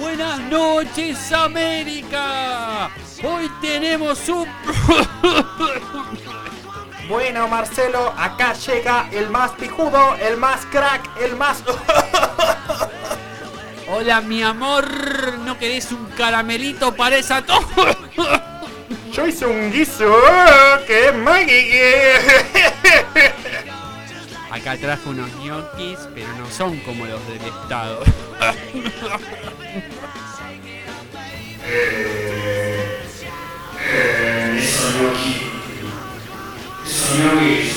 Buenas noches América. Hoy tenemos un... Bueno, Marcelo, acá llega el más pijudo, el más crack, el más... Hola mi amor, ¿no querés un caramelito para esa tos? Yo hice un guiso que es. Acá traje unos ñoquis, pero no son como los del Estado. Muy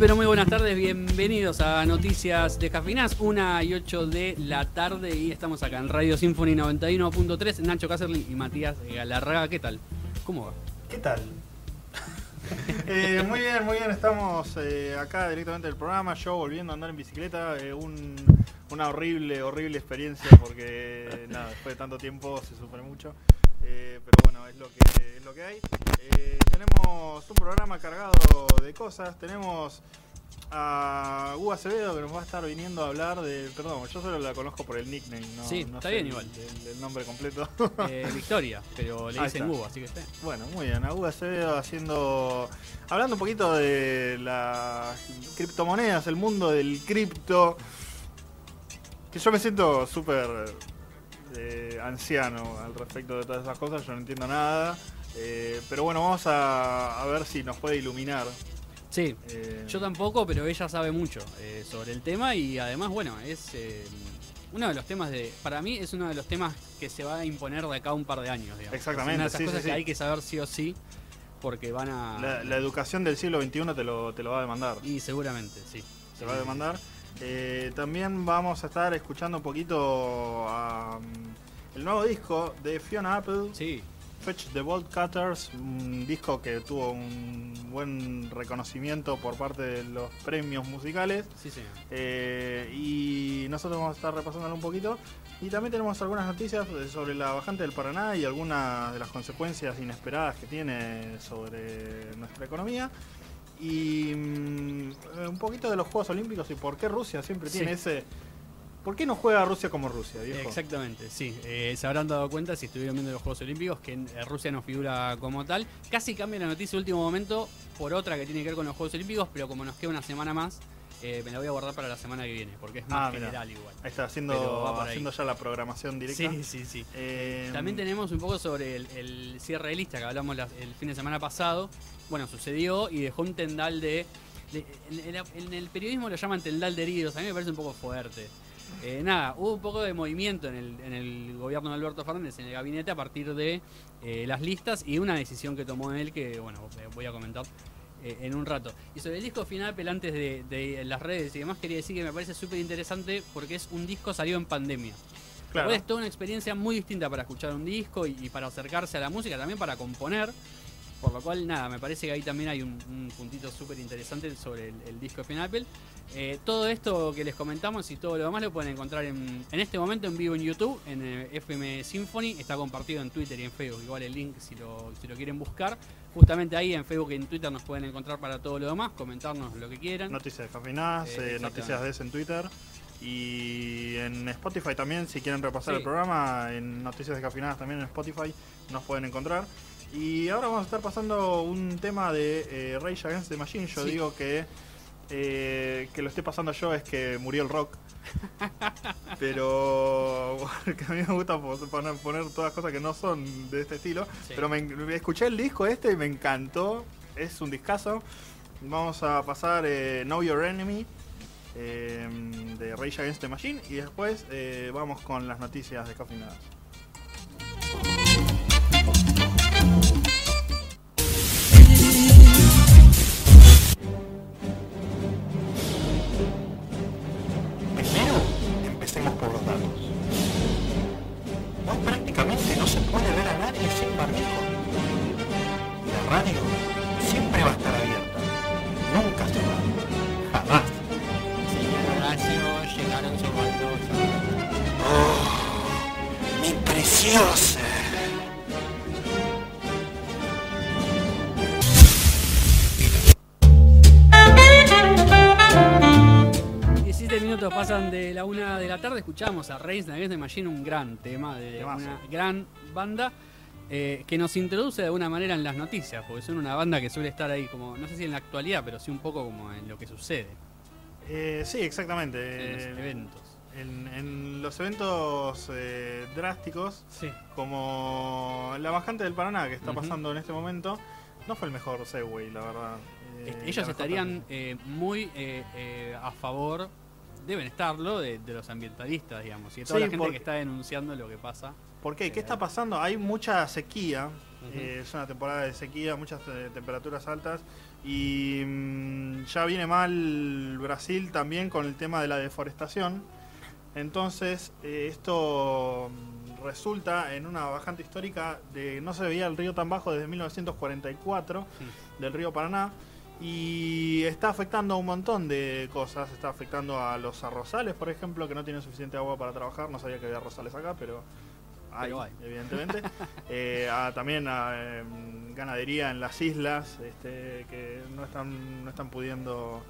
pero muy buenas tardes, bienvenidos a Noticias de Cafinas, 1 y 8 de la tarde y estamos acá en Radio Symphony 91.3, Nacho Cácerly y Matías Galarraga, ¿qué tal? ¿Cómo va? ¿Qué tal? Eh, muy bien, muy bien. Estamos eh, acá directamente del programa. Yo volviendo a andar en bicicleta. eh, un- una horrible, horrible experiencia porque nada, después de tanto tiempo se sufre mucho. Eh, pero bueno, es lo que, es lo que hay. Eh, tenemos un programa cargado de cosas. Tenemos a Hugo Acevedo que nos va a estar viniendo a hablar de. Perdón, yo solo la conozco por el nickname. No, Sí, no está sé bien el- igual. El, el nombre completo. Eh, Victoria, pero le dicen. Hugo, así que está. Bueno, muy bien. Hugo Acevedo haciendo. Hablando un poquito de las criptomonedas, el mundo del cripto. Que yo me siento súper eh, anciano al respecto de todas esas cosas. Yo no entiendo nada. Eh, pero bueno, vamos a, a ver si nos puede iluminar. Sí, Eh, yo tampoco, pero ella sabe mucho sobre el tema y además, bueno, es uno de los temas de. Para mí es uno de los temas que se va a imponer de acá un par de años, digamos. Exactamente, Es una de esas sí, cosas sí, que sí. hay que saber sí o sí, porque van a. la, la educación del siglo XXI te lo, te lo va a demandar. Y seguramente, sí. se va a demandar. Eh, también vamos a estar escuchando un poquito mm, el nuevo disco de Fiona Apple, Sí, Fetch the Bolt Cutters, un disco que tuvo un buen reconocimiento por parte de los premios musicales. sí, sí. Eh, y nosotros vamos a estar repasándolo un poquito. Y también tenemos algunas noticias sobre la bajante del Paraná y algunas de las consecuencias inesperadas que tiene sobre nuestra economía. Y mm, eh, un poquito de los Juegos Olímpicos y por qué Rusia siempre Sí. tiene ese... ¿Por qué no juega Rusia como Rusia, viejo? Exactamente, sí. Eh, se habrán dado cuenta si estuvieron viendo los Juegos Olímpicos que en- eh, Rusia no figura como tal. Casi cambia la noticia de último momento por otra que tiene que ver con los Juegos Olímpicos, pero como nos queda una semana más, eh, me la voy a guardar para la semana que viene, porque es más Ah, mirá. general igual. Ahí está, haciendo, haciendo ya la programación directa. Sí, sí, sí. Eh, También tenemos un poco sobre el, el cierre de lista que hablamos la- el fin de semana pasado. Bueno, sucedió y dejó un tendal de. de- en, en- en el periodismo lo llaman tendal de heridos, a mí me parece un poco fuerte. Eh, nada, hubo un poco de movimiento en el, en el gobierno de Alberto Fernández, en el gabinete, a partir de eh, las listas y una decisión que tomó él que, bueno, eh, voy a comentar eh, en un rato. Y sobre el disco final, antes de, de las redes y demás, quería decir que me parece súper interesante porque es un disco salido en pandemia. claro. Es toda una experiencia muy distinta para escuchar un disco y, y para acercarse a la música, también para componer. Por lo cual, nada, me parece que ahí también hay un, un puntito súper interesante sobre el, el disco de Finn Apple. Eh, todo esto que les comentamos y todo lo demás lo pueden encontrar en, en este momento en vivo en YouTube, en eh, FM Symphony. Está compartido en Twitter y en Facebook. Igual el link si lo, si lo quieren buscar. Justamente ahí en Facebook y en Twitter nos pueden encontrar para todo lo demás, comentarnos lo que quieran. Noticias de Cafeinaz, Eh, eh, noticias de ese en Twitter. Y en Spotify también, si quieren repasar Sí. el programa, en Noticias de Cafinadas también en Spotify nos pueden encontrar. Y ahora vamos a estar pasando un tema de eh, Rage Against the Machine. Yo Sí. digo que eh, que lo estoy pasando yo es que murió el rock. Pero porque a mí me gusta poner, poner todas cosas que no son de este estilo. Sí. Pero me, me escuché el disco este y me encantó. Es un discazo. Vamos a pasar eh, Know Your Enemy eh, de Rage Against the Machine y después eh, vamos con las noticias de Cafinadas. radio siempre va a estar abierta. Nunca se va. Jamás. Señor Horacio, llegaron sus baldosas. ¡Oh! ¡Mi preciosa! pasan de la una de la tarde, escuchamos a Reis Against de Machine, un gran tema de una gran banda eh, que nos introduce de alguna manera en las noticias, porque son una banda que suele estar ahí como, no sé si en la actualidad, pero sí un poco como en lo que sucede Eh, sí, exactamente. en los Eh, eventos. En, en los eventos eh, drásticos, Sí. como la bajante del Paraná que está pasando en este momento, no fue el mejor Segway, la verdad. Eh, la ellos mejor estarían eh, muy a favor, deben estarlo, de, de los ambientalistas, digamos, y de toda Sí, la gente que está denunciando lo que pasa. ¿Por qué? ¿Qué eh, está pasando? Hay mucha sequía, eh, es una temporada de sequía, muchas eh, temperaturas altas y mm, ya viene mal Brasil también con el tema de la deforestación. Entonces eh, esto mm, resulta en una bajante histórica de no se veía el río tan bajo desde 1944 del río Paraná y está afectando a un montón de cosas. Está afectando a los arrozales, por ejemplo, que no tienen suficiente agua para trabajar. No sabía que había arrozales acá, pero hay, hay. evidentemente. Eh, a- también a em, ganadería en las islas, este, que no están, no están pudiendo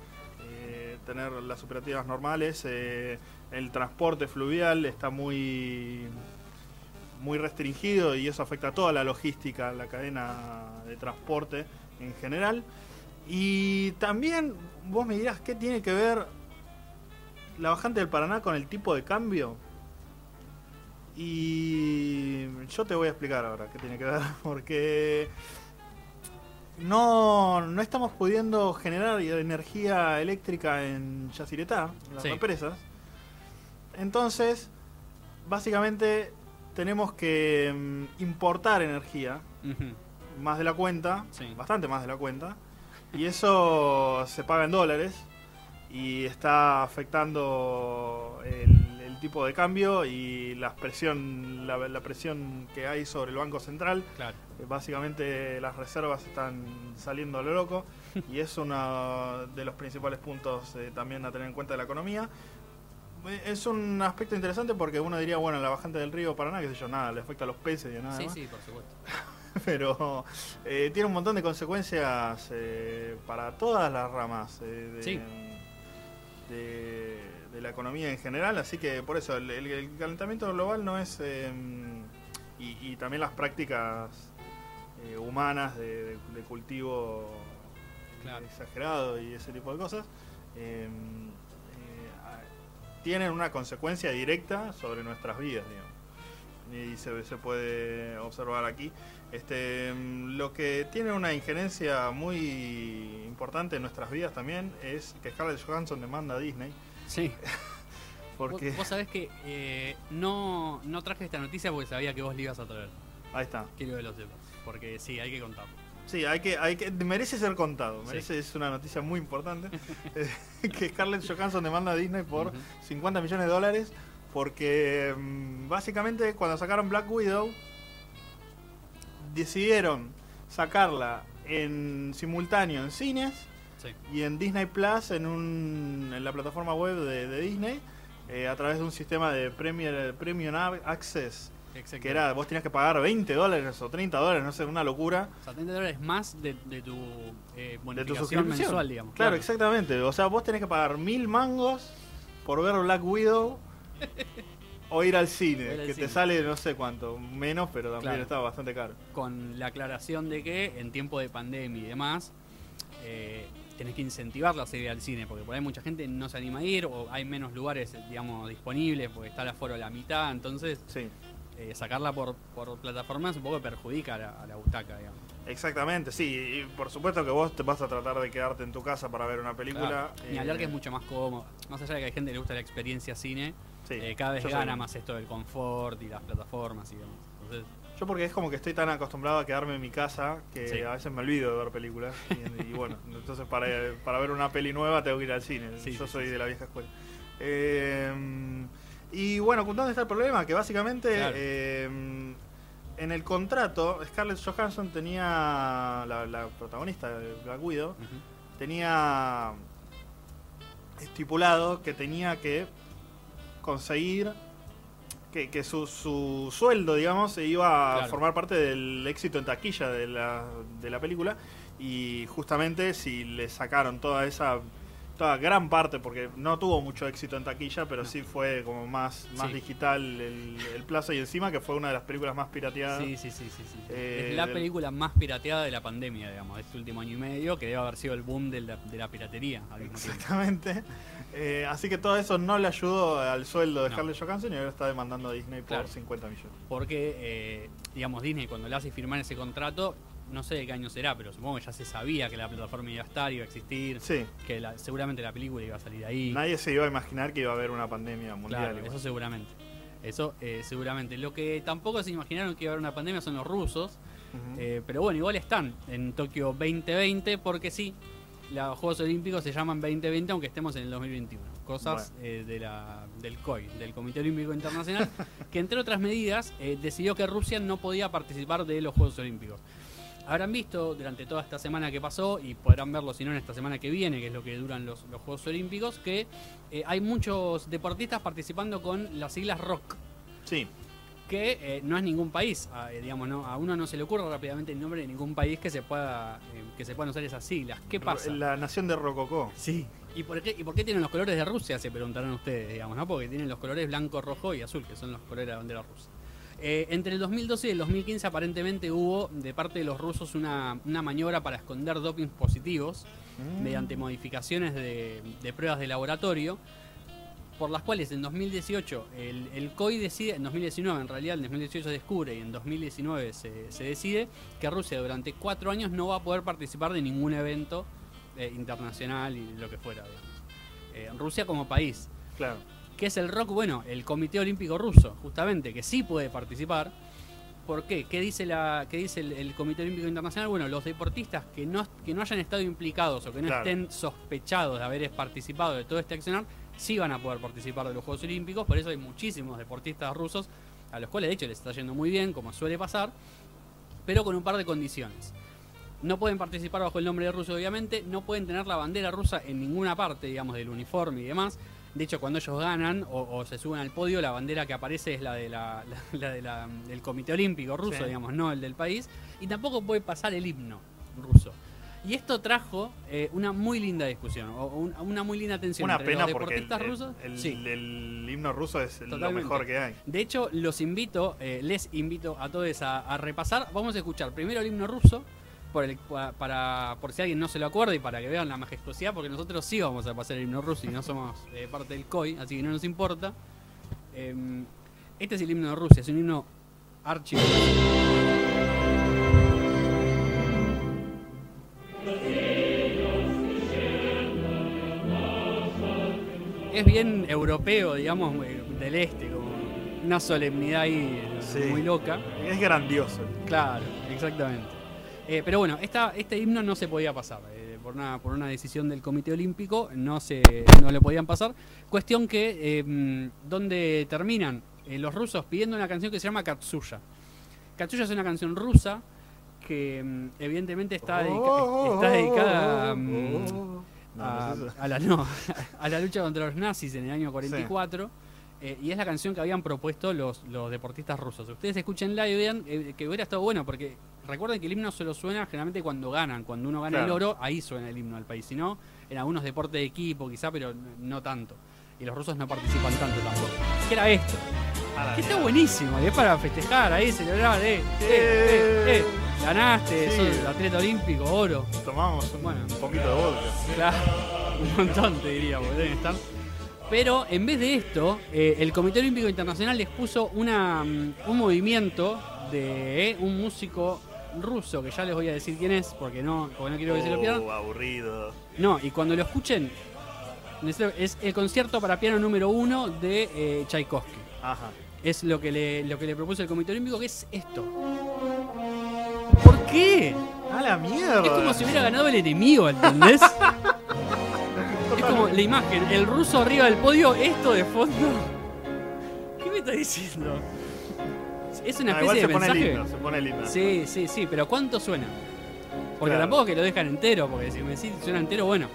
eh, tener las operativas normales. Eh, el transporte fluvial está muy muy restringido y eso afecta a toda la logística, la cadena de transporte en general. Y también vos me dirás qué tiene que ver la bajante del Paraná con el tipo de cambio. Y yo te voy a explicar ahora qué tiene que ver, porque no, no estamos pudiendo generar energía eléctrica en Yacyretá, en las Sí. represas. Entonces, básicamente tenemos que mm, importar energía, más de la cuenta, Sí. bastante más de la cuenta, y eso se paga en dólares y está afectando el tipo de cambio y la presión, la, la presión que hay sobre el Banco Central. Claro. Eh, Básicamente las reservas están saliendo a lo loco y es uno de los principales puntos eh, también a tener en cuenta de la economía. Eh, Es un aspecto interesante porque uno diría, bueno, la bajante del río Paraná, qué sé yo, nada, le afecta a los peces y nada Sí, más sí, por supuesto. pero eh, tiene un montón de consecuencias eh, para todas las ramas de, Sí. de- de la economía en general, así que por eso el, calentamiento global no es... eh, y, y también las prácticas eh, humanas de, de- de cultivo Claro. exagerado y ese tipo de cosas, eh, eh, a- tienen una consecuencia directa sobre nuestras vidas, digamos. Y se, se puede observar aquí. Este, mm, lo que tiene una injerencia muy importante en nuestras vidas también es que Scarlett Johansson demanda a Disney. Sí. Porque. Vos, sabés que eh, no, no traje esta noticia porque sabía que vos le ibas a traer. Ahí está. Quiero que lo sepas. Porque sí, hay que contarlo. Sí, hay que, hay que, merece ser contado. Sí. Merece, Es una noticia muy importante. eh, que Scarlett Johansson demanda a Disney por Ujú. 50 millones de dólares. Porque mm, básicamente cuando sacaron Black Widow, decidieron sacarla en simultáneo en cines Sí. y en Disney Plus en, un, en la plataforma web de, de Disney eh, a través de un sistema de Premier, Premium Access que era vos tenías que pagar 20 dólares o 30 dólares no sé una locura O sea, 30 dólares más de, de tu eh, de tu bonificación suscripción mensual, digamos. claro, exactamente o sea vos tenés que pagar mil mangos por ver Black Widow o ir al cine O ir al que cine. te sale no sé cuánto menos pero también Claro. estaba bastante caro Con la aclaración de que en tiempo de pandemia y demás, eh, tenés que incentivarla a seguir al cine, porque por ahí mucha gente no se anima a ir o hay menos lugares, digamos, disponibles, porque está el aforo a la mitad, entonces sí eh, sacarla por, por plataformas un poco perjudica a la, a la butaca, digamos. Exactamente, sí, y por supuesto que vos te vas a tratar de quedarte en tu casa para ver una película. Claro. Ni hablar que es eh, mucho más cómodo. Más allá de que hay gente que le gusta la experiencia cine, sí, eh, cada vez soy gana más esto del confort y las plataformas y demás. Entonces, Yo porque es como que estoy tan acostumbrado a quedarme en mi casa que Sí. a veces me olvido de ver películas. Y, y bueno, entonces para, para ver una peli nueva tengo que ir al cine. Sí, yo soy de la vieja escuela. Eh, y bueno, ¿dónde está el problema? Que básicamente Claro. eh, en el contrato Scarlett Johansson tenía, la, la protagonista de Black Widow, tenía estipulado que tenía que conseguir que, que su, su sueldo, digamos, se iba a Claro. formar parte del éxito en taquilla de la, de la película. Y justamente si le sacaron toda esa, toda gran parte, porque no tuvo mucho éxito en taquilla, pero sí fue como más, más Sí. digital el, el plazo y encima que fue una de las películas más pirateadas. Sí, sí, sí, sí, sí. Eh, es la del- película más pirateada de la pandemia, digamos, de este último año y medio, que debe haber sido el boom de la, de la piratería al mismo. Exactamente. Eh, así que todo eso no le ayudó al sueldo de No. Scarlett Johansson y ahora está demandando a Disney Claro. por 50 millones. Porque, eh, digamos, Disney cuando le hace firmar ese contrato, no sé de qué año será, pero supongo que ya se sabía que la plataforma iba a estar, iba a existir, Sí, que la- seguramente la película iba a salir ahí. nadie se iba a imaginar que iba a haber una pandemia mundial. Claro, eso seguramente. Eso eh, seguramente. Lo que tampoco se imaginaron que iba a haber una pandemia son los rusos. Eh, pero bueno, igual están en Tokio 2020 porque sí, los Juegos Olímpicos se llaman 2020 aunque estemos en el 2021. Cosas eh, de la, del COI, del Comité Olímpico Internacional, que entre otras medidas decidió que Rusia no podía participar de los Juegos Olímpicos. Habrán visto durante toda esta semana que pasó, y podrán verlo si no en esta semana que viene, que es lo que duran los, los Juegos Olímpicos, que eh, hay muchos deportistas participando con las siglas ROC Sí, que eh, no es ningún país, a, eh, digamos, no, a uno no se le ocurre rápidamente el nombre de ningún país que se pueda eh, que se puedan usar esas siglas. ¿Qué pasa? La nación de Rococó. Sí. ¿Y por, qué, ¿Y por qué tienen los colores de Rusia? Se preguntarán ustedes, digamos, ¿no? Porque tienen los colores blanco, rojo y azul, que son los colores de la bandera rusa. Eh, entre el 2012 y el 2015 aparentemente hubo de parte de los rusos una, una maniobra para esconder dopings positivos Mm. mediante modificaciones de, de pruebas de laboratorio, por las cuales en 2018 el, el COI decide, en 2019 en realidad, en 2018 se descubre y en 2019 se, se decide que Rusia durante cuatro años no va a poder participar de ningún evento eh, internacional y lo que fuera. digamos. Eh, Rusia como país. Claro. ¿Qué es el rock? Bueno, el Comité Olímpico Ruso, justamente, que sí puede participar. ¿Por qué? ¿Qué dice, la, qué dice el, el Comité Olímpico Internacional? Bueno, los deportistas que no, que no hayan estado implicados o que no Claro. estén sospechados de haber participado de todo este accionar, sí van a poder participar de los Juegos Olímpicos. Por eso hay muchísimos deportistas rusos a los cuales de hecho les está yendo muy bien, como suele pasar, pero con un par de condiciones. No pueden participar bajo el nombre de ruso, obviamente. No pueden tener la bandera rusa en ninguna parte, digamos, del uniforme y demás. De hecho, cuando ellos ganan o, o se suben al podio, la bandera que aparece es la, de la, la- la de la- del Comité Olímpico ruso, Sí. digamos, no el del país. Y tampoco puede pasar el himno ruso. Y esto trajo eh, una muy linda discusión, o un- una muy linda tensión Una entre pena los porque el, deportistas el- rusos. el- Sí. el himno ruso es lo mejor que hay. De hecho, los invito, eh, les invito a todos a, a repasar. Vamos a escuchar primero el himno ruso, por, el, pa- para, por si alguien no se lo acuerda y para que vean la majestuosidad, porque nosotros sí vamos a pasar el himno ruso y no somos eh, parte del COI, así que no nos importa. Em, este es el himno de Rusia, es un himno archi. Es bien europeo, digamos, eh, del este, como una solemnidad ahí eh, Sí. muy loca. Es grandioso. Claro, exactamente. Eh, pero bueno, esta, este himno no se podía pasar. eh, por, una, por una decisión del Comité Olímpico no, se, no le podían pasar. Cuestión que, eh, ¿dónde terminan? Los rusos pidiendo una canción que se llama Katsuya. Katsuya es una canción rusa que mm, evidentemente está, dedica- Oh, está dedicada oh, mm, oh. A, la, no, a la lucha contra los nazis en el año 44. Eh, y es la canción que habían propuesto los, los deportistas rusos. Ustedes escuchenla y vean eh, que hubiera estado bueno, porque recuerden que el himno solo suena generalmente cuando ganan. Cuando uno gana el oro, ahí suena el himno al país. Si no, en algunos deportes de equipo quizá, pero no tanto. Y los rusos no participan tanto tampoco. ¿Qué era esto? A la Que está buenísimo, y es para festejar ahí, celebrar, eh, eh, eh, eh. Ganaste, Sí. sos atleta olímpico, oro. Tomamos un, Bueno. un poquito de vodka. Claro, un montón te diría, porque deben estar. Pero en vez de esto, eh, el Comité Olímpico Internacional les puso una, mm, un movimiento de eh, un músico ruso, que ya les voy a decir quién es, porque no, porque no quiero que se lo pierdan. Oh, aburrido. No, y cuando lo escuchen, es el concierto para piano número uno de eh, Tchaikovsky. Ajá. Es lo que, le, lo que le propuso el Comité Olímpico, que es esto. ¿Por qué? A la mierda. Es como si hubiera ganado el enemigo, ¿entendés? es como la imagen, el ruso arriba del podio, esto de fondo. ¿Qué me está diciendo? ¿Es una Ah, especie se de pone mensaje? lindo, se pone lindo. Sí, sí, sí, pero ¿cuánto suena? Porque Claro. tampoco es que lo dejan entero, porque si me decís suena entero, bueno.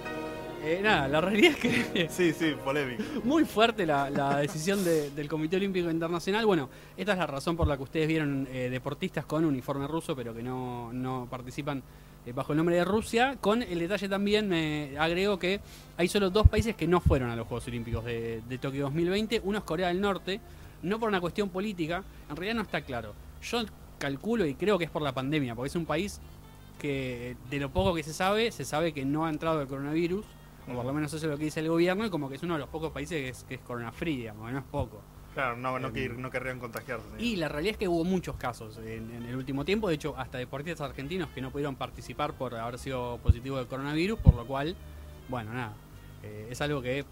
Eh, nada, la realidad es que Sí, sí, polémico. muy fuerte la, la decisión de- del Comité Olímpico Internacional. Bueno, esta es la razón por la que ustedes vieron eh, deportistas con uniforme ruso, pero que no, no participan bajo el nombre de Rusia. Con el detalle también, me agrego que hay solo dos países que no fueron a los Juegos Olímpicos de, de Tokio 2020. Uno es Corea del Norte, no por una cuestión política, en realidad no está claro. Yo calculo y creo que es por la pandemia, porque es un país que de lo poco que se sabe, se sabe que no ha entrado el coronavirus, o por lo menos eso es lo que dice el gobierno, y como que es uno de los pocos países que es, que es corona free, digamos, que no es poco. Claro, no, no, que- no querrían contagiarse. Y la realidad es que hubo muchos casos en, en el último tiempo, de hecho hasta deportistas argentinos que no pudieron participar por haber sido positivo de coronavirus, por lo cual, bueno, nada, eh, es algo que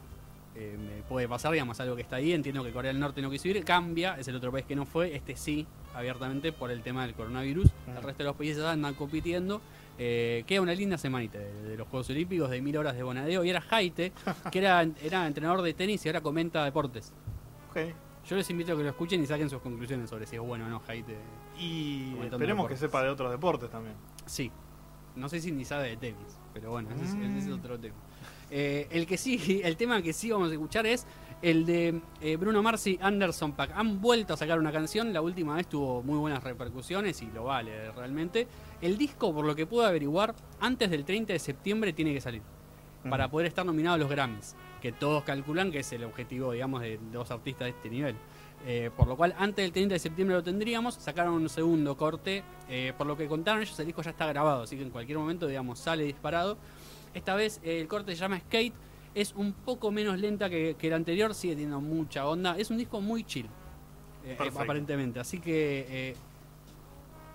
eh, me puede pasar, digamos, algo que está ahí, entiendo que Corea del Norte no quiso ir, cambia, es el otro país que no fue, este sí, abiertamente por el tema del coronavirus, el resto de los países andan compitiendo. Eh, queda una linda semanita de, de los Juegos Olímpicos, de mil horas de bonadeo. Y era Jaite, que era, era entrenador de tenis y ahora comenta deportes. Yo les invito a que lo escuchen y saquen sus conclusiones sobre si es bueno o no Jaite. Y Comentando esperemos que sepa de otros deportes también. Sí. No sé si ni sabe de tenis, pero bueno, ese, es, ese es Mm. otro tema. Eh, el que sí, el tema que sí vamos a escuchar es el de eh, Bruno Mars y Anderson Pack. Han vuelto a sacar una canción, la última vez tuvo muy buenas repercusiones y lo vale realmente. El disco, por lo que pude averiguar, antes del 30 de septiembre tiene que salir. Para poder estar nominado a los Grammys, que todos calculan que es el objetivo, digamos, de dos artistas de este nivel. Eh, por lo cual, antes del 30 de septiembre lo tendríamos, sacaron un segundo corte. eh, por lo que contaron ellos, el disco ya está grabado, así que en cualquier momento, digamos, sale disparado. Esta vez eh, el corte se llama Skate, es un poco menos lenta que, que el anterior, sigue teniendo mucha onda. Es un disco muy chill, eh, Perfecto. aparentemente. Así que, eh,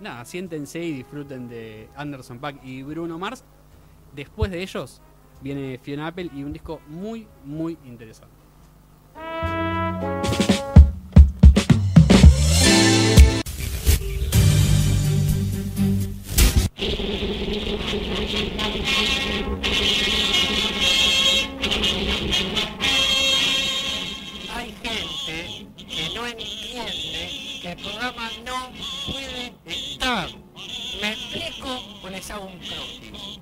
nada, siéntense y disfruten de Anderson Pack y Bruno Mars. Después de ellos viene Fiona Apple y un disco muy, muy interesante. Hay gente que no entiende que el programa no puede estar. Me explico o les hago un croquis.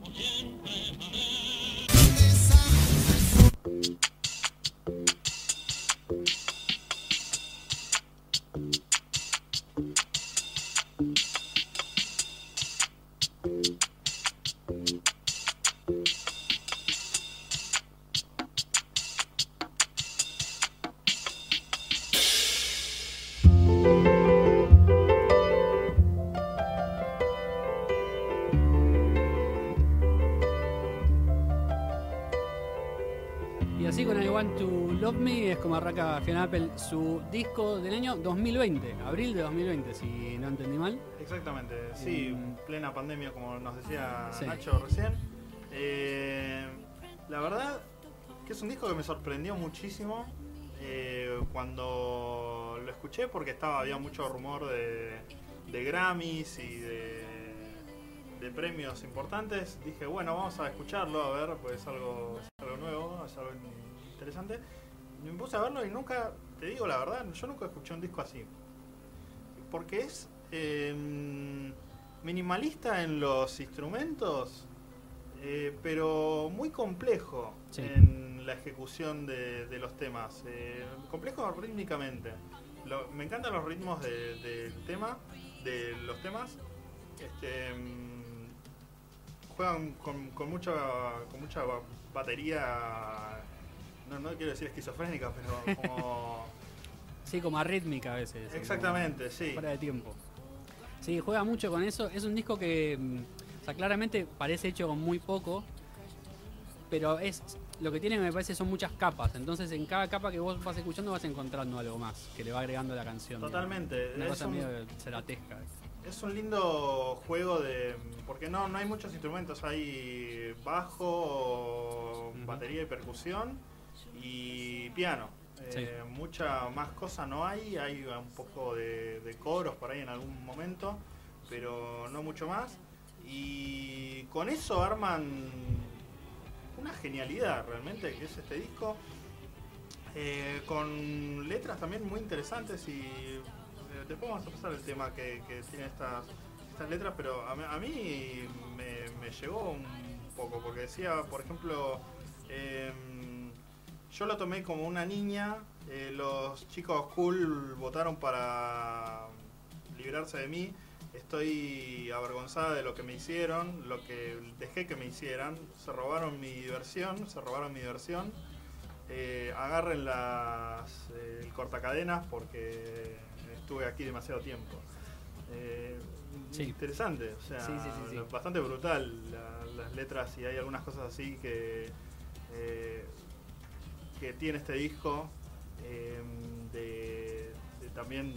Su disco del año 2020, abril de 2020, si no entendí mal. Exactamente, sí, Mm. plena pandemia como nos decía Sí. Nacho recién. Eh, la verdad que es un disco que me sorprendió muchísimo eh, cuando lo escuché porque estaba había mucho rumor de, de Grammys y de, de premios importantes. Dije, bueno, vamos a escucharlo, a ver, pues es algo, es algo nuevo, es algo interesante. Me puse a verlo y nunca, te digo la verdad, yo nunca escuché un disco así. Porque es eh, minimalista en los instrumentos, eh, pero muy complejo Sí. en la ejecución de, de los temas. Eh, complejo rítmicamente. Lo- me encantan los ritmos de- del tema, de los temas. Este, mm, juegan con, con mucha con mucha ba- batería. No, no quiero decir esquizofrénica, pero como. Sí, como arrítmica a veces. Exactamente, como sí. Fuera de tiempo. Sí, juega mucho con eso. Es un disco que, mm, o sea, claramente parece hecho con muy poco, pero es lo que tiene me parece son muchas capas. Entonces en cada capa que vos vas escuchando vas encontrando algo más que le va agregando a la canción. digamos. Totalmente. Una Es cosa un- medio ceratesca. Es un lindo juego de. Porque no, no hay muchos instrumentos. Hay bajo, batería y percusión y piano. Sí. Eh, mucha más cosa no hay. Hay un poco de, de coros por ahí en algún momento, pero no mucho más. Y con eso arman una genialidad realmente que es este disco. Eh, con letras también muy interesantes y eh, después vamos a pasar el tema que, que tiene estas, estas letras, pero a, mí- a mí me, me llegó un poco, porque decía, por ejemplo, Em, yo lo tomé como una niña. eh, los chicos cool votaron para librarse de mí. Estoy avergonzada de lo que me hicieron, lo que dejé que me hicieran. Se robaron mi diversión, se robaron mi diversión. Eh, agarren las, eh, el cortacadenas porque estuve aquí demasiado tiempo. Eh, Sí. Interesante, o sea, Sí, sí, bastante brutal la- las letras y hay algunas cosas así que, que tiene este disco eh, de, de también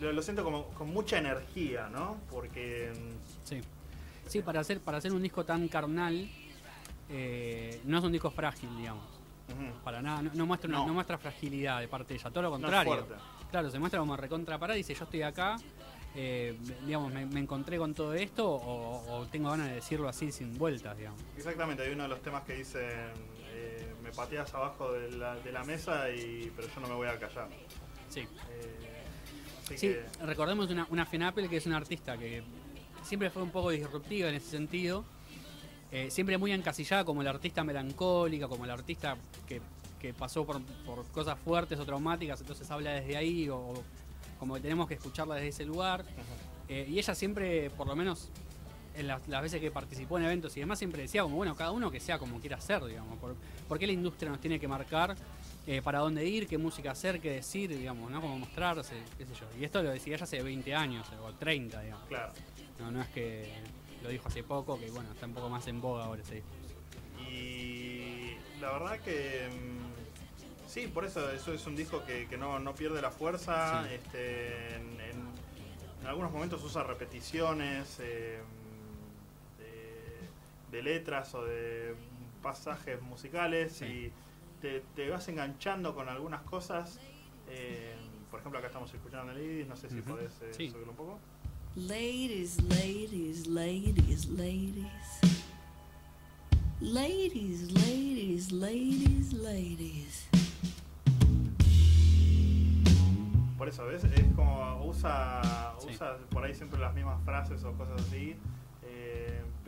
lo, lo siento como con mucha energía, ¿no? Porque Sí. Sí, para hacer, para hacer un disco tan carnal, eh, no es un disco frágil, digamos. Para nada, no, no muestra una- No. no muestra fragilidad de parte de ella, todo lo contrario. Claro, se muestra como recontra parada y dice yo estoy acá, eh, digamos, me, me encontré con todo esto o, o tengo ganas de decirlo así sin vueltas, digamos. Exactamente, hay uno de los temas que dicen eh, me pateas abajo de la, de la mesa y pero yo no me voy a callar. Sí. Eh, Sí, que- recordemos una, una Fenapel que es una artista que siempre fue un poco disruptiva en ese sentido. eh, siempre muy encasillada como la artista melancólica, como la artista que, que pasó por, por cosas fuertes o traumáticas, entonces habla desde ahí, o, o como que tenemos que escuclarla desde ese lugar. Eh, y ella siempre, por lo menos en las, las veces que participó en eventos y demás, siempre decía como, bueno, cada uno que sea como quiera ser, digamos. Por, ¿por qué la industria nos tiene que marcar eh, para dónde ir, qué música hacer, qué decir, digamos, ¿no? Cómo mostrarse, qué sé yo. Y esto lo decía ella hace 20 años, o 30, digamos. claro. No, no es que lo dijo hace poco, que bueno, está un poco más en boga ahora ese disco. Y la verdad que mm, sí, por eso eso es un disco que, que no, no pierde la fuerza. Sí. Este, en, en- en algunos momentos usa repeticiones eh, de, letras o de pasajes musicales Sí. y te, te vas enganchando con algunas cosas. Eh, por ejemplo, acá estamos escuchando Ibis, no sé si Ujú. podés eh, Sí. subirlo un poco. Ladies, ladies, ladies, ladies. Ladies, ladies, ladies, ladies. Por eso, ¿ves? Es como usa, Sí. usa por ahí siempre las mismas frases o cosas así,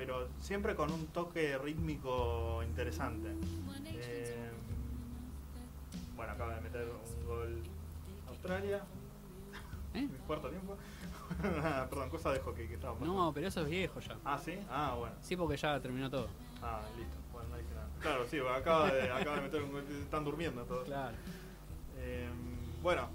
pero siempre con un toque rítmico interesante. Eh, bueno, acaba de meter un gol Australia, ¿Eh? mi cuarto tiempo. Perdón, cosa de hockey que estaba pasando. No, pero eso es viejo ya. Ah, sí, ah, bueno. Sí, porque ya terminó todo. Ah, listo. Bueno, no dije nada. Claro, sí, acaba de, acaba de meter un gol, están durmiendo todos. Claro. Eh, bueno,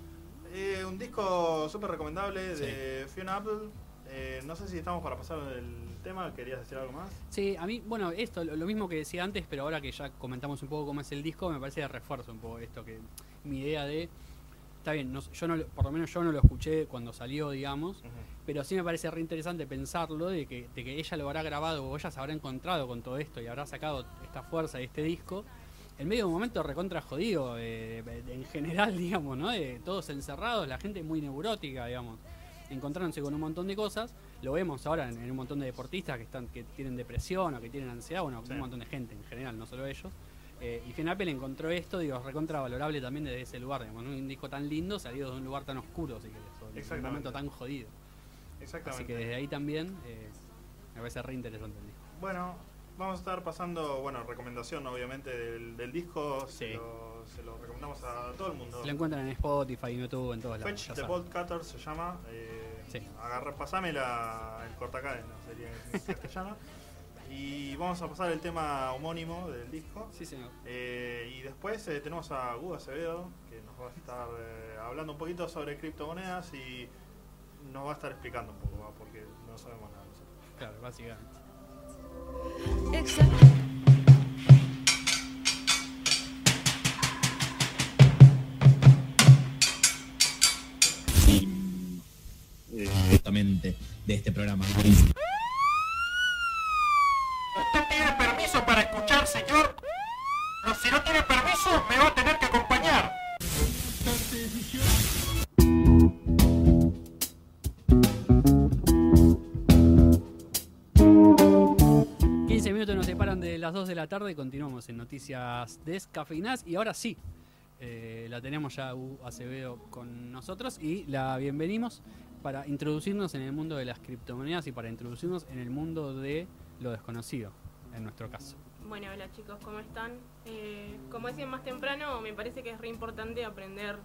eh, un disco súper recomendable de Fiona Apple. Eh, no sé si estamos para pasar el tema. ¿Querías decir algo más? Sí, a mí, bueno, esto, lo mismo que decía antes, pero ahora que ya comentamos un poco cómo es el disco, me parece de refuerzo un poco esto, que mi idea de... Está bien, no- yo no, por lo menos yo no lo escuché cuando salió, digamos, pero sí me parece re interesante pensarlo de que, de que ella lo habrá grabado o ella se habrá encontrado con todo esto y habrá sacado esta fuerza de este disco en medio de un momento recontra jodido eh, en general, digamos, ¿no? De todos encerrados, la gente muy neurótica, digamos, encontrándose con un montón de cosas. Lo vemos ahora en, en un montón de deportistas que están que tienen depresión o que tienen ansiedad, bueno, Sí. un montón de gente en general, no solo ellos. Eh, y Apple encontró esto, digo, recontra valorable también desde ese lugar, digamos, un disco tan lindo salido de un lugar tan oscuro, si querés, o de un momento tan jodido. Exactamente. Así que desde ahí también eh, me parece re interesante el disco. Bueno, vamos a estar pasando, bueno, recomendación obviamente del, del disco. Sí. lo, se lo recomendamos a todo el mundo. Se lo encuentran en Spotify, en YouTube, en todos lados. Fetch the Cutter se llama. Eh, Sí. agarra, pasame la, el cortacadena, sería en castellano. Y vamos a pasar el tema homónimo del disco. Sí, señor. Eh, y después eh, tenemos a Hugo Acevedo, que nos va a estar eh, hablando un poquito sobre criptomonedas y nos va a estar explicando un poco, ¿va? porque no sabemos nada nosotros. Claro, básicamente. Directamente de este programa. ¿Usted tiene permiso para escuchar, señor? No, si no tiene permiso, me va a tener que acompañar. 15 minutos nos separan de las 2 de la tarde y continuamos en noticias descafeinadas. Y ahora sí, eh, la tenemos ya U Acevedo con nosotros y la bienvenimos para introducirnos en el mundo de las criptomonedas y para introducirnos en el mundo de lo desconocido, en nuestro caso. Bueno, hola chicos, ¿cómo están? Eh, como decían más temprano, me parece que es re importante aprender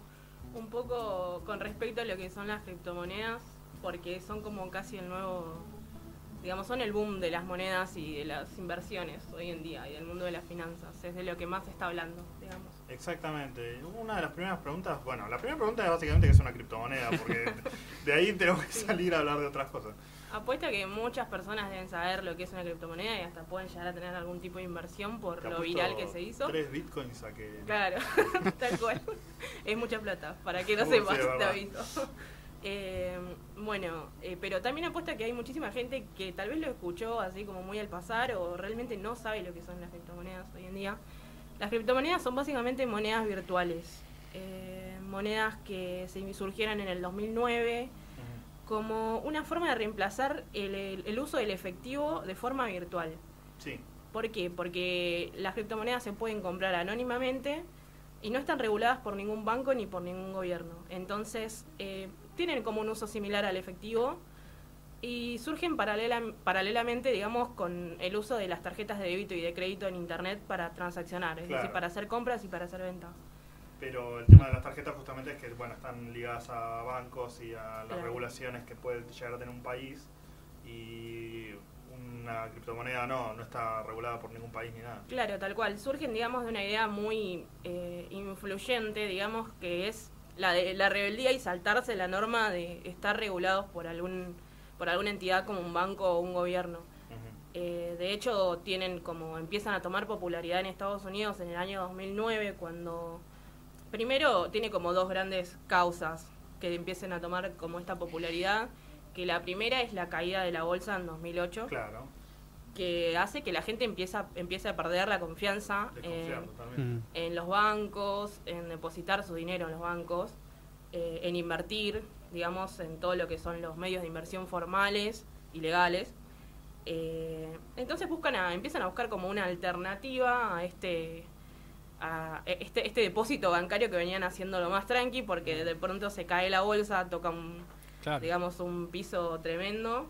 un poco con respecto a lo que son las criptomonedas, porque son como casi el nuevo, digamos, son el boom de las monedas y de las inversiones hoy en día y del mundo de las finanzas. Es de lo que más se está hablando, digamos. Exactamente. Una de las primeras preguntas, bueno, la primera pregunta es básicamente que es una criptomoneda, porque de ahí tenemos que salir a hablar de otras cosas. Apuesta que muchas personas deben saber lo que es una criptomoneda y hasta pueden llegar a tener algún tipo de inversión por lo apuesto viral que se hizo. Tres bitcoins a que... Claro, tal cual. Es mucha plata, para que no sí, sepas, es te aviso. Eh, bueno, eh, pero también apuesta que hay muchísima gente que tal vez lo escuchó así como muy al pasar o realmente no sabe lo que son las criptomonedas hoy en día. Las criptomonedas son básicamente monedas virtuales, eh, monedas que se surgieron en el 2009 como una forma de reemplazar el, el- el uso del efectivo de forma virtual. Sí, ¿Por qué? Porque las criptomonedas se pueden comprar anónimamente y no están reguladas por ningún banco ni por ningún gobierno. Entonces, eh, tienen como un uso similar al efectivo y surgen paralela- paralelamente, digamos, con el uso de las tarjetas de débito y de crédito en Internet para transaccionar, es Claro. decir, para hacer compras y para hacer ventas. pero el tema de las tarjetas justamente es que, bueno, están ligadas a bancos y a las Claro. regulaciones que puede llegar a tener un país y una criptomoneda no, no está regulada por ningún país ni nada. Claro, tal cual. Surgen, digamos, de una idea muy eh, influyente, digamos, que es la de la rebeldía y saltarse la norma de estar regulados por algún por alguna entidad como un banco o un gobierno. Eh, de hecho, tienen como empiezan a tomar popularidad en Estados Unidos en el año 2009 cuando primero tiene como dos grandes causas que empiecen a tomar como esta popularidad, que la primera es la caída de la bolsa en 2008 Claro, que hace que la gente empieza, empiece a perder la confianza desconfiar en. Mm. en los bancos, en depositar su dinero en los bancos, eh, en invertir, digamos, en todo lo que son los medios de inversión formales y legales. Eh, entonces buscan a, empiezan a buscar como una alternativa a este a este, este depósito bancario que venían haciendo lo más tranqui porque de pronto se cae la bolsa, toca un, Claro. digamos, un piso tremendo.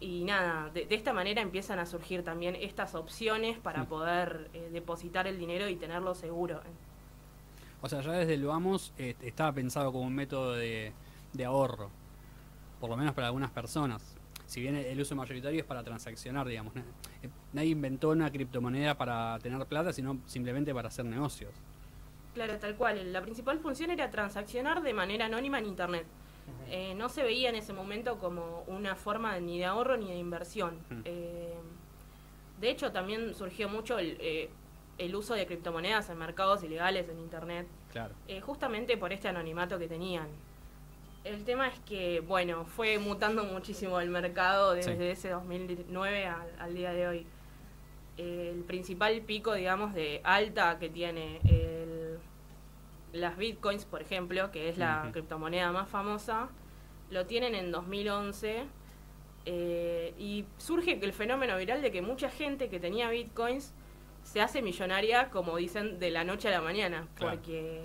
Y nada, de, de esta manera empiezan a surgir también estas opciones para Sí. poder eh, depositar el dinero y tenerlo seguro. O sea, ya desde el vamos eh, estaba pensado como un método de, de ahorro, por lo menos para algunas personas. Si bien el uso mayoritario es para transaccionar, digamos. Na- Nadie inventó una criptomoneda para tener plata, sino simplemente para hacer negocios. Claro, tal cual. La principal función era transaccionar de manera anónima en Internet. Eh, no se veía en ese momento como una forma ni de ahorro ni de inversión. Eh, de hecho, también surgió mucho el, eh, el uso de criptomonedas en mercados ilegales en Internet. Claro. justamente por este anonimato que tenían. El tema es que, bueno, fue mutando muchísimo el mercado desde Sí. ese 2009 al, al día de hoy. El principal pico, digamos, de alta que tiene el- las bitcoins, por ejemplo, que es la criptomoneda más famosa, lo tienen en 2011. eh, y surge el fenómeno viral de que mucha gente que tenía bitcoins se hace millonaria, como dicen, de la noche a la mañana, Claro. porque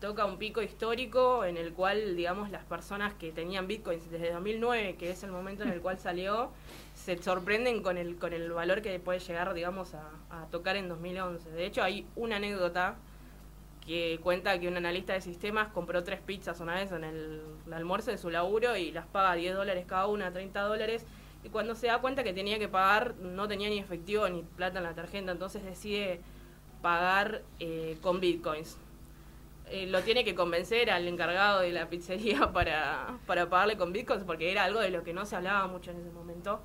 toca un pico histórico en el cual, digamos, las personas que tenían bitcoins desde 2009, que es el momento en el cual salió, se sorprenden con el, con el valor que puede llegar, digamos, a, tocar en 2011. De hecho, hay una anécdota que cuenta que un analista de sistemas compró tres pizzas una vez en el, el almuerzo de su laburo y las paga 10 dólares cada una, 30 dólares. Y cuando se da cuenta que tenía que pagar, no tenía ni efectivo ni plata en la tarjeta, entonces decide pagar eh, con bitcoins. Eh, lo tiene que convencer al encargado de la pizzería para, para pagarle con bitcoins, porque era algo de lo que no se hablaba mucho en ese momento.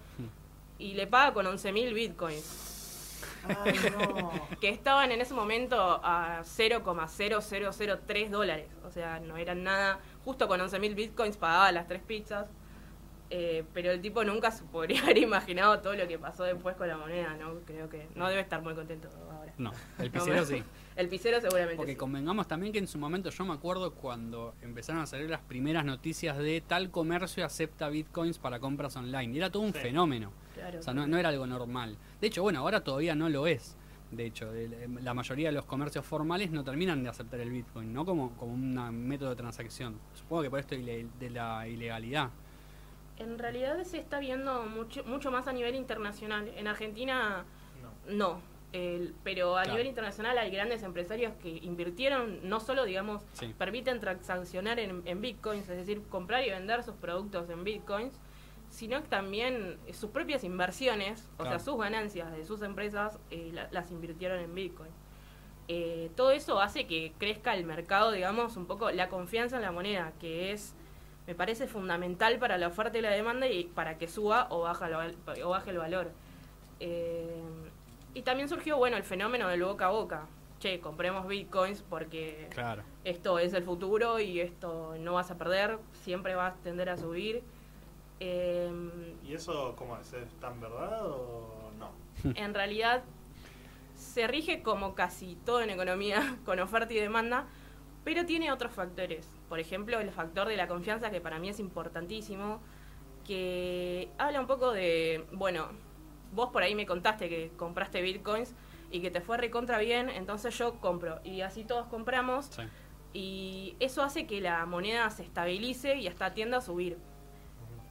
Y le paga con 11.000 bitcoins Ay, no. que estaban en ese momento a 0,0003 dólares. O sea, no eran nada. Justo con 11.000 bitcoins pagaba las tres pizzas. Eh, pero el tipo nunca se podría haber imaginado todo lo que pasó después con la moneda, ¿no? Creo que no debe estar muy contento ahora. No, el No, pero- sí. El pisero seguramente Porque sí. convengamos también que en su momento yo me acuerdo cuando empezaron a salir las primeras noticias de tal comercio acepta bitcoins para compras online. Y era todo un Sí. fenómeno. Claro. O sea, no, no era algo normal. De hecho, bueno, ahora todavía no lo es. De hecho, el- la mayoría de los comercios formales no terminan de aceptar el bitcoin, no como, como un método de transacción. Supongo que por esto de la ilegalidad. En realidad se está viendo mucho, mucho más a nivel internacional. En Argentina No. no. El- pero a Claro. nivel internacional hay grandes empresarios que invirtieron, no solo, digamos, Sí. permiten transaccionar en, en bitcoins, es decir, comprar y vender sus productos en bitcoins, sino que también sus propias inversiones, o sea, sus ganancias de sus empresas, eh, la- las invirtieron en bitcoin. Eh, todo eso hace que crezca el mercado, digamos, un poco la confianza en la moneda, que es, me parece fundamental para la oferta y la demanda y para que suba o, baja o baje el valor. Eh, y también surgió, bueno, el fenómeno del boca a boca. Che, compremos bitcoins porque Claro. esto es el futuro y esto no vas a perder, siempre va a tender a subir. Eh, ¿Y eso cómo es? ¿Es tan verdad o no? en realidad se rige como casi todo en economía, con oferta y demanda, pero tiene otros factores. Por ejemplo, el factor de la confianza, que para mí es importantísimo, que habla un poco de, bueno, vos por ahí me contaste que compraste bitcoins y que te fue recontra bien, entonces yo compro. Y así todos compramos Sí. y eso hace que la moneda se estabilice y hasta tienda a subir.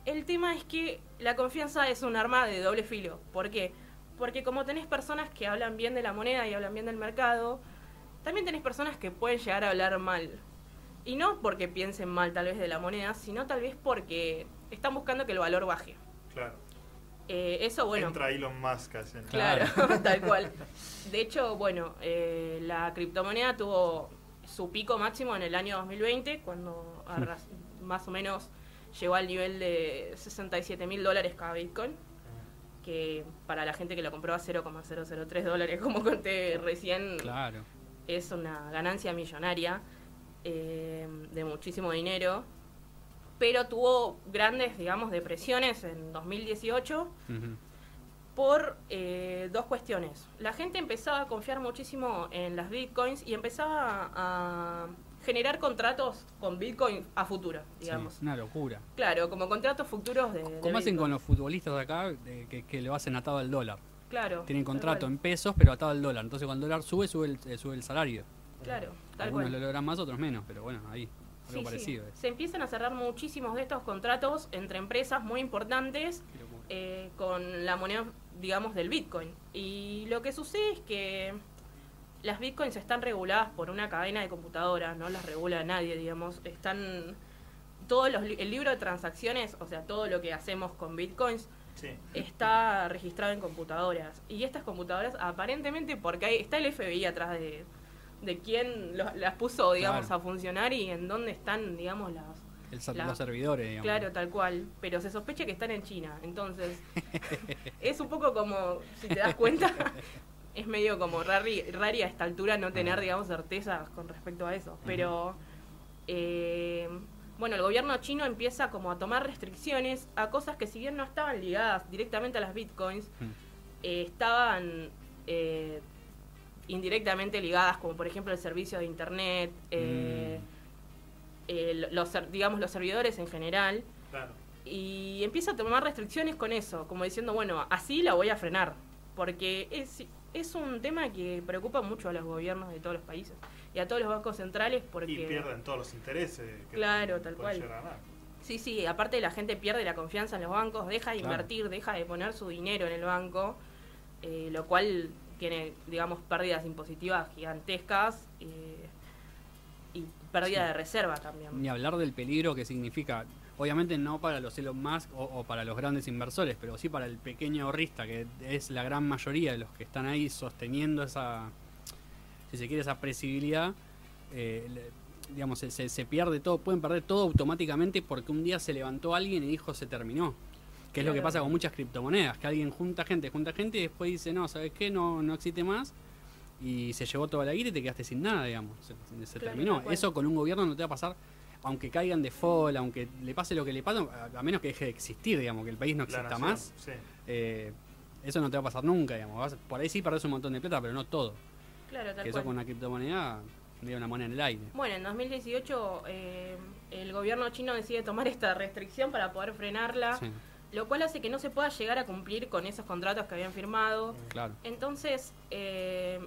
El tema es que la confianza es un arma de doble filo. ¿Por qué? Porque como tenés personas que hablan bien de la moneda y hablan bien del mercado, también tenés personas que pueden llegar a hablar mal. Y no porque piensen mal tal vez de la moneda, sino tal vez porque están buscando que el valor baje. Claro. Eh, eso, bueno, Entra Elon Musk así en- Claro, tal cual. De hecho, bueno, eh, la criptomoneda tuvo su pico máximo en el año 2020, cuando más o menos llegó al nivel de 67 mil dólares cada Bitcoin, que para la gente que lo compró a 0,003 dólares, como conté recién, Claro. es una ganancia millonaria eh, de muchísimo dinero. Pero tuvo grandes, digamos, depresiones en 2018 Ujú. por eh, dos cuestiones. La gente empezaba a confiar muchísimo en las bitcoins y empezaba a generar contratos con bitcoin a futuro, digamos. Sí, una locura. Claro, como contratos futuros de. de ¿Cómo hacen Bitcoin. con los futbolistas acá de- que, que lo hacen atado al dólar? Claro. Tienen contrato cual. en pesos, pero atado al dólar. Entonces cuando el dólar sube, sube el, eh, sube el salario. Claro, tal Algunos cual. lo logran más, otros menos, pero bueno, ahí. Algo Sí, sí. parecido. es. Se empiezan a cerrar muchísimos de estos contratos entre empresas muy importantes eh, con la moneda, digamos, del Bitcoin. Y lo que sucede es que las Bitcoins están reguladas por una cadena de computadoras, no las regula nadie, digamos. Están todos los el libro de transacciones, o sea, todo lo que hacemos con Bitcoins Sí. está registrado en computadoras. Y estas computadoras, aparentemente, porque hay, está el FBI atrás de, de quién las puso, digamos, Claro. a funcionar y en dónde están, digamos, las, El sa- la- los servidores, digamos. Claro, tal cual. Pero se sospecha que están en China. Entonces, es un poco como, si te das cuenta, es medio como rari, rari a esta altura no tener, digamos, certezas con respecto a eso. Pero, eh, bueno, el gobierno chino empieza como a tomar restricciones a cosas que si bien no estaban ligadas directamente a las bitcoins, Mm. eh, estaban eh, indirectamente ligadas, como por ejemplo el servicio de internet, eh, eh, los, ser- digamos, los servidores en general Claro. y empieza a tomar restricciones con eso, como diciendo, bueno, así la voy a frenar, porque es, es un tema que preocupa mucho a los gobiernos de todos los países y a todos los bancos centrales porque... Y pierden todos los intereses. que Claro, tal cual. Sí, sí, aparte la gente pierde la confianza en los bancos, deja de Claro. invertir, deja de poner su dinero en el banco, eh, lo cual tiene, digamos, pérdidas impositivas gigantescas y pérdida Sí. de reserva también. Ni hablar del peligro que significa, obviamente no para los Elon Musk o, o para los grandes inversores, pero sí para el pequeño ahorrista, que es la gran mayoría de los que están ahí sosteniendo esa, si se quiere, esa presibilidad. eh, digamos, se, se- se pierde todo, pueden perder todo automáticamente porque un día se levantó alguien y dijo se terminó. Que es lo que pasa con muchas criptomonedas, que alguien junta gente, junta gente y después dice, no, ¿sabes qué? No, no existe más. Y se llevó toda la guita y te quedaste sin nada, digamos. Se, se Claro, terminó. Eso con un gobierno no te va a pasar, aunque caigan de fall, aunque le pase lo que le pasa, a, menos que deje de existir, digamos, que el país no exista nación, más. Sí. eh, eso no te va a pasar nunca, digamos. Por ahí sí perdés un montón de plata, pero no todo. Claro, tal Que eso cual. con una criptomoneda, medio una moneda en el aire. Bueno, en 2018 eh, el gobierno chino decide tomar esta restricción para poder frenarla, Sí, lo cual hace que no se pueda llegar a cumplir con esos contratos que habían firmado. claro. Entonces, eh,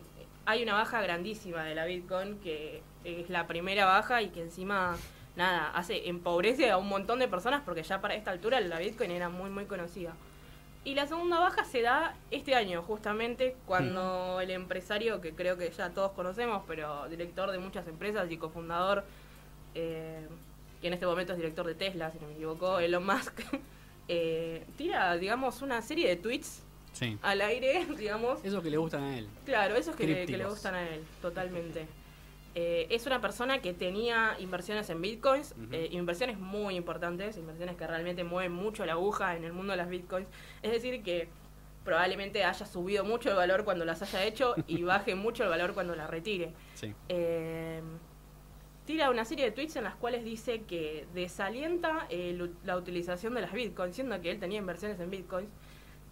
hay una baja grandísima de la Bitcoin, que es la primera baja y que encima, nada, hace empobrece a un montón de personas porque ya para esta altura la Bitcoin era muy, muy conocida. Y la segunda baja se da este año, justamente, cuando el empresario, que creo que ya todos conocemos, pero director de muchas empresas y cofundador, eh, que en este momento es director de Tesla, si no me equivoco, Elon Musk, eh, tira, digamos, una serie de tweets Sí. al aire, digamos, Eso que le gustan a él. Claro, esos que, le- que le Crípticos. gustan a él, totalmente. Eh, es una persona que tenía inversiones en bitcoins, eh, inversiones muy importantes, inversiones que realmente mueven mucho la aguja en el mundo de las bitcoins. Es decir, que probablemente haya subido mucho el valor cuando las haya hecho y baje mucho el valor cuando las retire. Sí. Tira una serie de tweets en las cuales dice que desalienta eh, la utilización de las bitcoins, siendo que él tenía inversiones en bitcoins,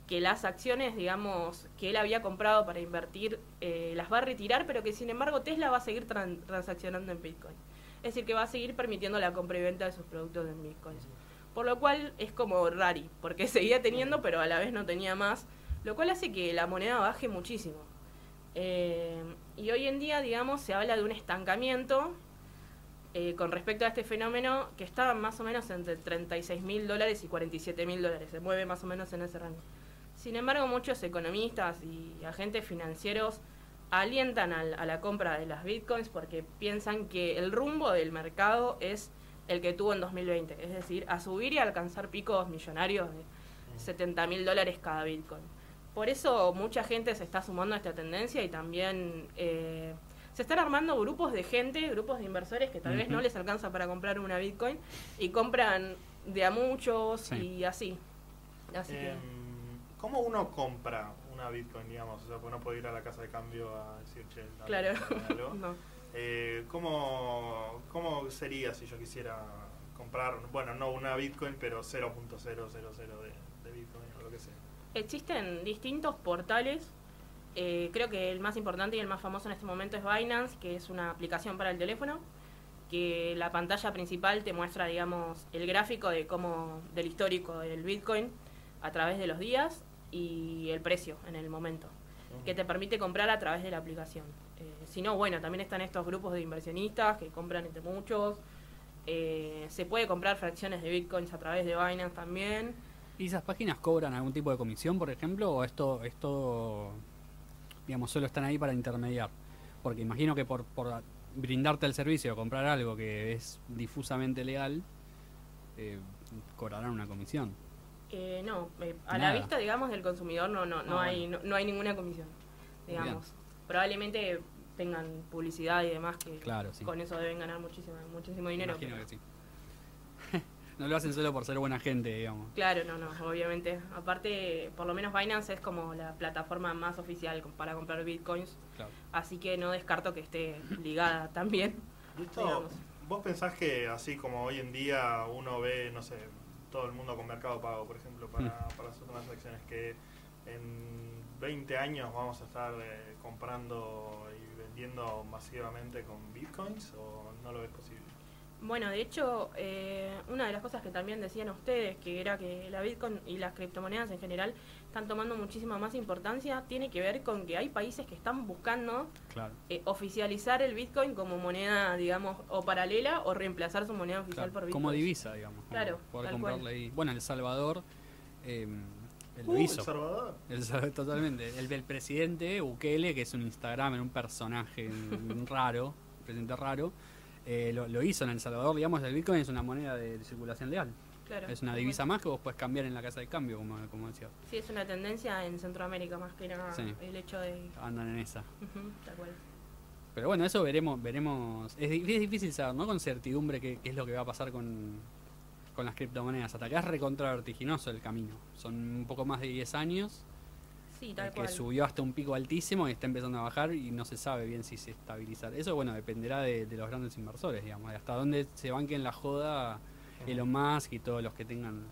que las acciones, digamos, que él había comprado para invertir, eh, las va a retirar, pero que sin embargo Tesla va a seguir tran- transaccionando en bitcoin. Es decir, que va a seguir permitiendo la compra y venta de sus productos en bitcoins. Por lo cual es como rari, porque seguía teniendo, pero a la vez no tenía más, lo cual hace que la moneda baje muchísimo. Eh, y hoy en día, digamos, se habla de un estancamiento eh, con respecto a este fenómeno que está más o menos entre 36 mil dólares y 47 mil dólares. Se mueve más o menos en ese rango. Sin embargo, muchos economistas y agentes financieros alientan al- a la compra de las bitcoins porque piensan que el rumbo del mercado es el que tuvo en 2020, es decir, a subir y alcanzar picos millonarios de 70 mil dólares cada bitcoin. Por eso mucha gente se está sumando a esta tendencia y también eh, se están armando grupos de gente, grupos de inversores que tal vez no les alcanza para comprar una bitcoin y compran de a muchos Sí. y así. Así que... Em, ¿Cómo uno compra una Bitcoin, digamos? O sea, pues no puede ir a la casa de cambio a decir, che, dame- Claro. No. Eh, ¿cómo, ¿Cómo sería si yo quisiera comprar, bueno, no una Bitcoin, pero 0.000 de, de Bitcoin o lo que sea? Existen distintos portales. Eh, creo que el más importante y el más famoso en este momento es Binance, que es una aplicación para el teléfono, que la pantalla principal te muestra, digamos, el gráfico de cómo del histórico del Bitcoin a través de los días y el precio en el momento, que te permite comprar a través de la aplicación. Eh, si no, bueno, también están estos grupos de inversionistas que compran entre muchos. Eh, se puede comprar fracciones de Bitcoins a través de Binance también. ¿Y esas páginas cobran algún tipo de comisión, por ejemplo, o esto, esto digamos, solo están ahí para intermediar? Porque imagino que por, por brindarte el servicio o comprar algo que es difusamente legal, eh, cobrarán una comisión. Eh, no, eh, a Nada. la vista, digamos, del consumidor no, no, no, Ah, hay, no, no hay ninguna comisión, digamos. Bien. Probablemente tengan publicidad y demás que Claro, sí. con eso deben ganar muchísimo, muchísimo dinero. Imagino pero- que sí. no lo hacen solo por ser buena gente, digamos. Claro, no, no, obviamente. Aparte, por lo menos Binance es como la plataforma más oficial para comprar bitcoins, Claro. así que no descarto que esté ligada también. Esto. ¿Vos pensás que así como hoy en día uno ve, no sé, todo el mundo con Mercado Pago, por ejemplo, para, Hmm. para hacer transacciones, que en 20 años vamos a estar eh, comprando y vendiendo masivamente con bitcoins o no lo ves posible? Bueno, de hecho, eh, una de las cosas que también decían ustedes, que era que la Bitcoin y las criptomonedas en general están tomando muchísima más importancia, tiene que ver con que hay países que están buscando Claro. eh, oficializar el Bitcoin como moneda, digamos, o paralela o reemplazar su moneda oficial Claro, por Bitcoin. como divisa, digamos. Claro, Poder tal comprarle cual. ahí. Bueno, El Salvador eh, él lo Uh, hizo. El Salvador. El totalmente. El del presidente Bukele, que es un Instagram, un personaje un raro, un presidente raro, eh, lo, lo hizo en El Salvador. Digamos, el Bitcoin es una moneda de, circulación legal. Claro, Es una divisa más que vos puedes cambiar en la casa de cambio, como, como decía. Sí, es una tendencia en Centroamérica más que nada Sí. el hecho de... Andan en esa. Ujú, tal cual. Pero bueno, eso veremos. veremos Es, di- es difícil saber, ¿no? Con certidumbre qué, qué es lo que va a pasar con, con las criptomonedas. Hasta acá es recontra vertiginoso el camino. Son un poco más de 10 años. Sí, tal que cual. subió hasta un pico altísimo y está empezando a bajar y no se sabe bien si se estabilizar. Eso, bueno, dependerá de, de los grandes inversores, digamos, de hasta dónde se banquen la joda Elon Musk y todos los que tengan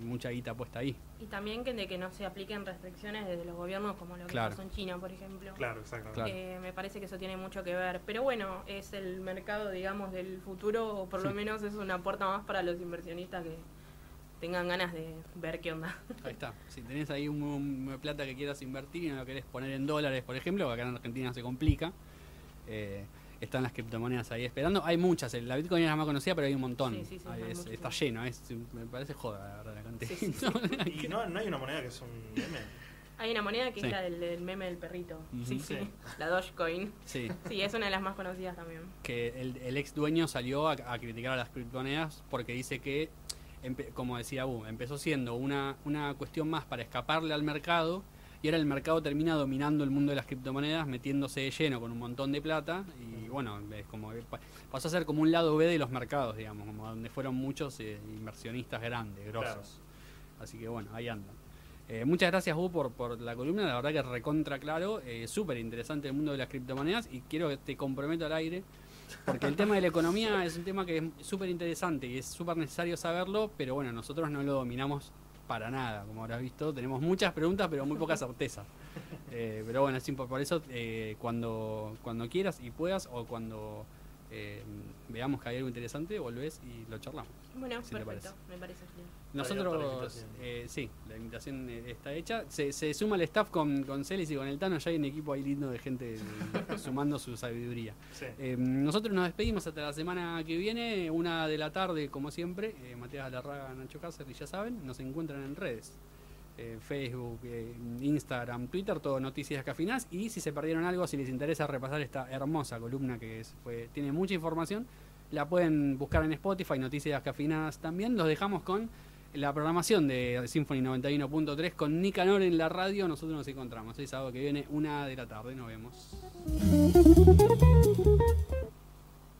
mucha guita puesta ahí. Y también que de que no se apliquen restricciones desde los gobiernos como lo que Claro. pasó en China, por ejemplo. Claro, exactamente. Claro. Eh, me parece que eso tiene mucho que ver. Pero bueno, es el mercado, digamos, del futuro, o por lo Sí. menos es una puerta más para los inversionistas que tengan ganas de ver qué onda. Ahí está. Si tenés ahí un, un plata que quieras invertir y no lo querés poner en dólares, por ejemplo, acá en Argentina se complica. eh, están las criptomonedas ahí esperando. Hay muchas, la Bitcoin es la más conocida, pero hay un montón. Sí, sí, sí, hay es- está lleno, es- me parece joda, la verdad, la cantidad. Sí, sí, Y no, no hay una moneda que es un meme. Hay una moneda que Sí. es la del, del meme del perrito. Sí, sí, Sí. la Dogecoin. Sí, Sí, es una de las más conocidas también. que el, el ex dueño salió a, a criticar a las criptomonedas porque dice que, como decía U, empezó siendo una, una cuestión más para escaparle al mercado y ahora el mercado termina dominando el mundo de las criptomonedas, metiéndose de lleno con un montón de plata y bueno, es como pasó a ser como un lado B de los mercados, digamos, como donde fueron muchos eh, inversionistas grandes, grosos. Así que bueno, ahí andan. Eh, muchas gracias, U, por, por la columna. La verdad que recontra claro. Eh, Súper interesante el mundo de las criptomonedas. Y quiero que te comprometo al aire. Porque el tema de la economía es un tema que es súper interesante y es súper necesario saberlo. Pero bueno, nosotros no lo dominamos para nada. Como habrás visto, tenemos muchas preguntas, pero muy pocas certezas. Eh, pero bueno, es por eso eh, cuando, cuando quieras y puedas, o cuando eh, veamos que hay algo interesante, volvés y lo charlamos. Bueno, Si perfecto, parece. me parece genial. Nosotros, eh, sí, la invitación eh, está hecha. Se, se suma el staff con, con Celis y con el Tano. Ya hay un equipo ahí lindo de gente sumando su sabiduría. Sí. Eh, nosotros nos despedimos hasta la semana que viene, una de la tarde, como siempre. Eh, Matías Alarraga, Nacho Cáceres, ya saben, nos encuentran en redes. Facebook, Instagram, Twitter, todo Noticias Cafinas. Y si se perdieron algo, si les interesa repasar esta hermosa columna que es- fue- tiene mucha información, la pueden buscar en Spotify, Noticias Cafinas también. Los dejamos con la programación de Symphony 91.3 con Nicanor en la radio. Nosotros nos encontramos el sábado que viene, una de la tarde. Nos vemos.